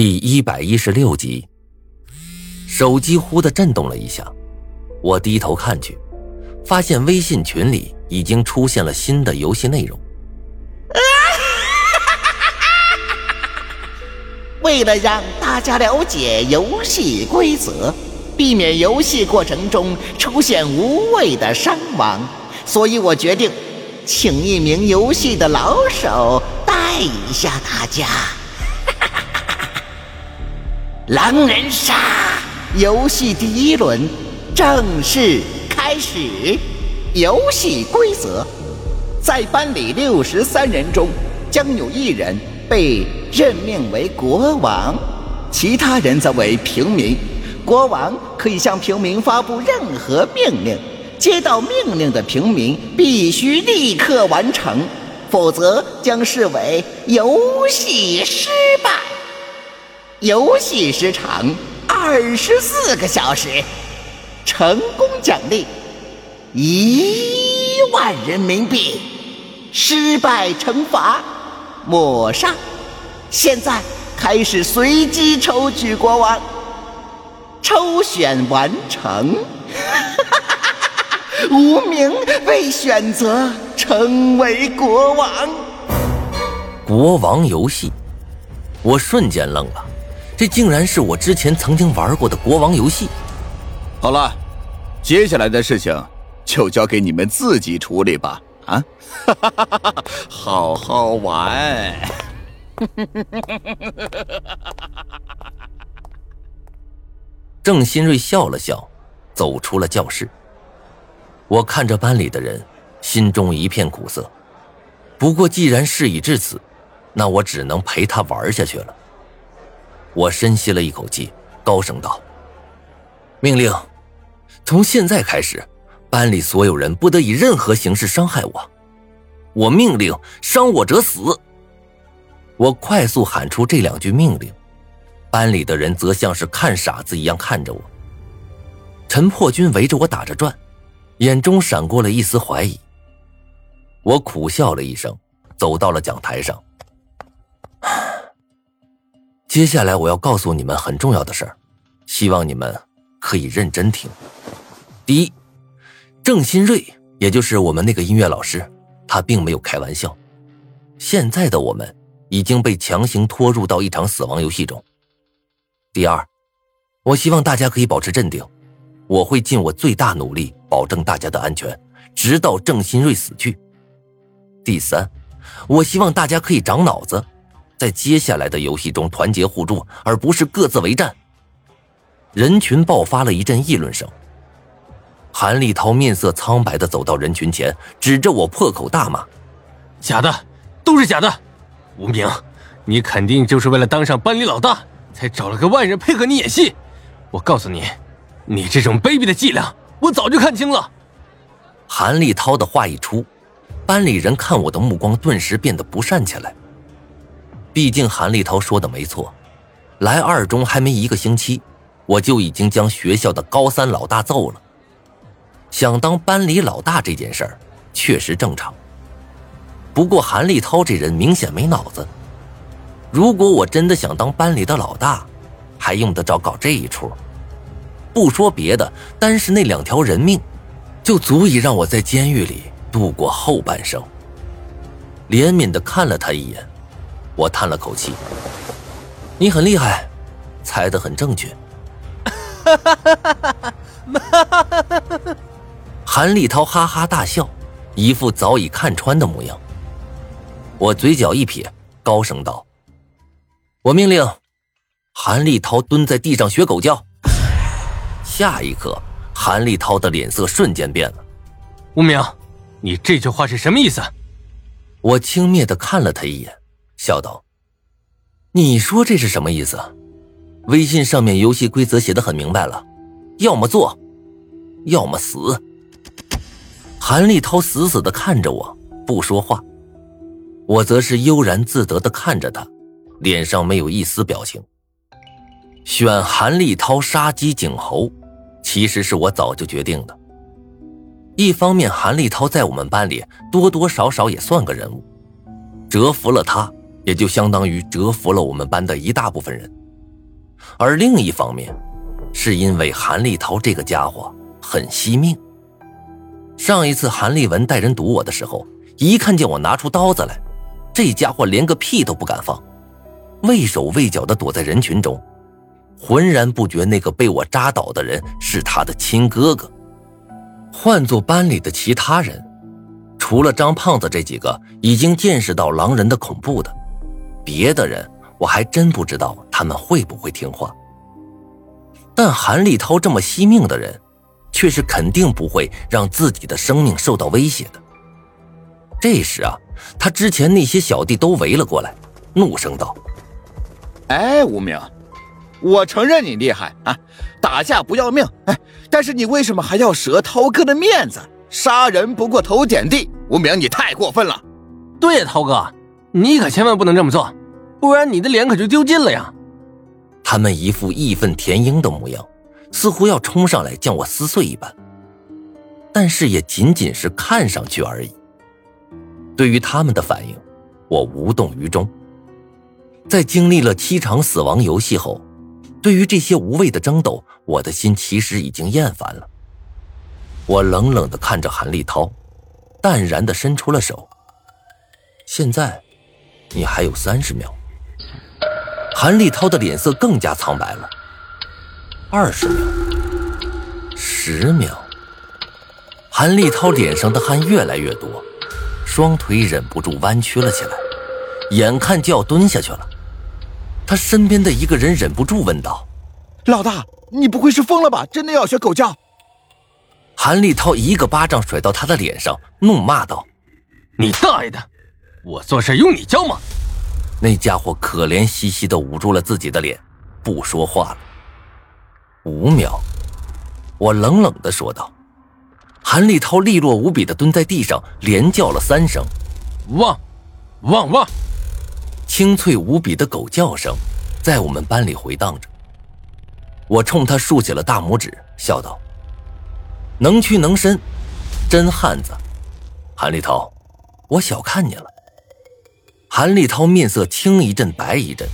第一百一十六集，手机忽的震动了一下，我低头看去，发现微信群里已经出现了新的游戏内容。为了让大家了解游戏规则，避免游戏过程中出现无谓的伤亡，所以我决定请一名游戏的老手带一下大家。狼人杀游戏第一轮正式开始。游戏规则：在班里六十三人中，将有一人被任命为国王，其他人则为平民。国王可以向平民发布任何命令，接到命令的平民必须立刻完成，否则将视为游戏失败。游戏时长二十四个小时，成功奖励一万人民币，失败惩罚抹杀。现在开始随机抽取国王，抽选完成，无名被选择成为国王。国王游戏，我瞬间愣了。这竟然是我之前曾经玩过的国王游戏。好了，接下来的事情就交给你们自己处理吧。啊，好好玩。郑新瑞笑了笑，走出了教室。我看着班里的人，心中一片苦涩。不过既然事已至此，那我只能陪他玩下去了。我深吸了一口气，高声道：“命令，从现在开始，班里所有人不得以任何形式伤害我。我命令，伤我者死。”我快速喊出这两句命令，班里的人则像是看傻子一样看着我。陈破军围着我打着转，眼中闪过了一丝怀疑。我苦笑了一声，走到了讲台上。接下来我要告诉你们很重要的事儿，希望你们可以认真听。第一，郑新瑞，也就是我们那个音乐老师，他并没有开玩笑。现在的我们已经被强行拖入到一场死亡游戏中。第二，我希望大家可以保持镇定，我会尽我最大努力保证大家的安全，直到郑新瑞死去。第三，我希望大家可以长脑子。在接下来的游戏中团结互助，而不是各自为战。人群爆发了一阵议论声。韩立涛面色苍白的走到人群前，指着我破口大骂：“假的，都是假的！无名，你肯定就是为了当上班里老大，才找了个外人配合你演戏。我告诉你，你这种卑鄙的伎俩，我早就看清了。”韩立涛的话一出，班里人看我的目光顿时变得不善起来。毕竟韩立涛说的没错，来二中还没一个星期，我就已经将学校的高三老大揍了。想当班里老大这件事儿确实正常。不过韩立涛这人明显没脑子。如果我真的想当班里的老大，还用得着搞这一出？不说别的，单是那两条人命，就足以让我在监狱里度过后半生。怜悯的看了他一眼。我叹了口气，你很厉害，猜的很正确。韩立涛哈哈大笑，一副早已看穿的模样。我嘴角一撇，高声道：“我命令，韩立涛蹲在地上学狗叫。”下一刻，韩立涛的脸色瞬间变了。吴明，你这句话是什么意思？我轻蔑的看了他一眼。笑道：“你说这是什么意思？微信上面游戏规则写的很明白了，要么做，要么死。”韩立涛死死的看着我，不说话。我则是悠然自得的看着他，脸上没有一丝表情。选韩立涛杀鸡儆猴，其实是我早就决定的。一方面，韩立涛在我们班里多多少少也算个人物，折服了他。也就相当于折服了我们班的一大部分人。而另一方面，是因为韩立涛这个家伙很惜命。上一次韩立文带人堵我的时候，一看见我拿出刀子来，这家伙连个屁都不敢放，畏手畏脚的躲在人群中，浑然不觉那个被我扎倒的人是他的亲哥哥。换做班里的其他人，除了张胖子这几个已经见识到狼人的恐怖的，别的人我还真不知道他们会不会听话。但韩立涛这么惜命的人。却是肯定不会让自己的生命受到威胁的。这时啊，他之前那些小弟都围了过来，怒声道：“哎，无名，我承认你厉害啊，打架不要命，哎，但是你为什么还要折涛哥的面子？杀人不过头点地，无名，你太过分了。”“对呀，涛哥，你可千万不能这么做，不然你的脸可就丢尽了呀。”他们一副义愤填膺的模样。似乎要冲上来将我撕碎一般，但是也仅仅是看上去而已。对于他们的反应，我无动于衷。在经历了七场死亡游戏后，对于这些无谓的争斗，我的心其实已经厌烦了。我冷冷的看着韩立涛，淡然的伸出了手。现在，你还有三十秒。韩立涛的脸色更加苍白了。二十秒，十秒，韩立涛脸上的汗越来越多，双腿忍不住弯曲了起来，眼看就要蹲下去了。他身边的一个人忍不住问道：“老大，你不会是疯了吧？真的要学狗叫？”韩立涛一个巴掌甩到他的脸上，怒骂道：“你大爷的！我做事用你教吗？”那家伙可怜兮兮的捂住了自己的脸，不说话了。五秒，我冷冷的说道。韩立涛利落无比的蹲在地上，连叫了三声：“汪，汪汪！”清脆无比的狗叫声在我们班里回荡着。我冲他竖起了大拇指，笑道：“能屈能伸，真汉子。”韩立涛，我小看你了。韩立涛面色青一阵白一阵，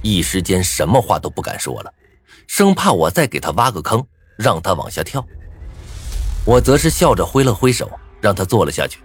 一时间什么话都不敢说了。生怕我再给他挖个坑，让他往下跳。我则是笑着挥了挥手，让他坐了下去。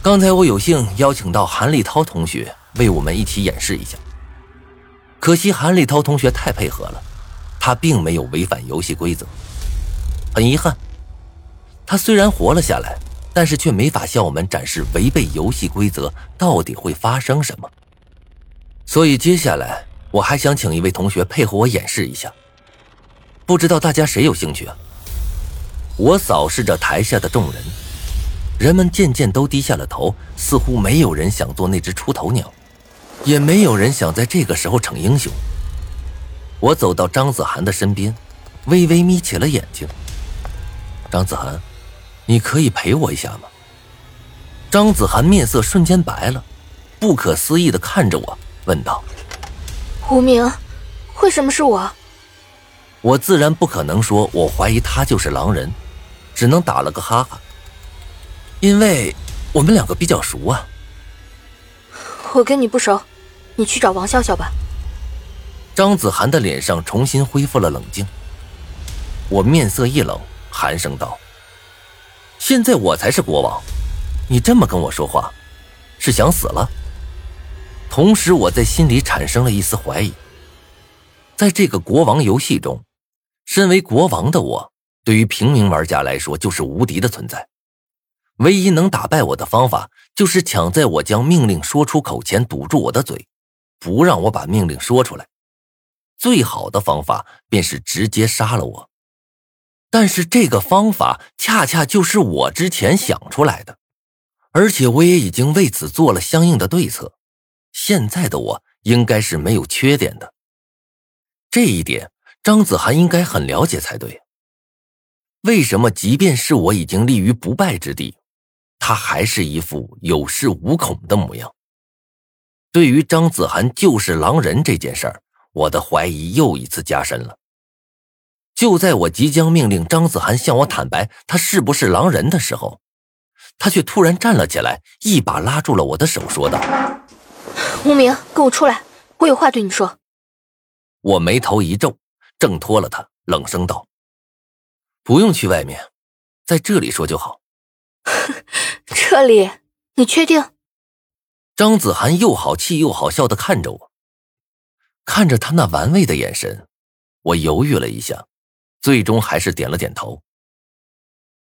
刚才我有幸邀请到韩立涛同学为我们一起演示一下，可惜韩立涛同学太配合了，他并没有违反游戏规则。很遗憾，他虽然活了下来，但是却没法向我们展示违背游戏规则到底会发生什么。所以接下来。我还想请一位同学配合我演示一下，不知道大家谁有兴趣啊？我扫视着台下的众人，人们渐渐都低下了头，似乎没有人想做那只出头鸟，也没有人想在这个时候逞英雄。我走到张子涵的身边，微微眯起了眼睛。张子涵，你可以陪我一下吗？张子涵面色瞬间白了，不可思议的看着我，问道。无名，为什么是我？我自然不可能说我怀疑他就是狼人，只能打了个哈哈。因为我们两个比较熟啊。我跟你不熟，你去找王笑笑吧。张子涵的脸上重新恢复了冷静。我面色一冷，寒声道：“现在我才是国王，你这么跟我说话，是想死了？”同时，我在心里产生了一丝怀疑。在这个国王游戏中，身为国王的我，对于平民玩家来说就是无敌的存在。唯一能打败我的方法，就是抢在我将命令说出口前堵住我的嘴，不让我把命令说出来。最好的方法便是直接杀了我。但是这个方法恰恰就是我之前想出来的，而且我也已经为此做了相应的对策。现在的我应该是没有缺点的，这一点张子涵应该很了解才对。为什么即便是我已经立于不败之地，他还是一副有恃无恐的模样？对于张子涵就是狼人这件事儿，我的怀疑又一次加深了。就在我即将命令张子涵向我坦白他是不是狼人的时候，他却突然站了起来，一把拉住了我的手，说道。无名，跟我出来，我有话对你说。我眉头一皱，挣脱了他，冷声道：“不用去外面，在这里说就好。”这里，你确定？张子涵又好气又好笑的看着我，看着他那玩味的眼神，我犹豫了一下，最终还是点了点头。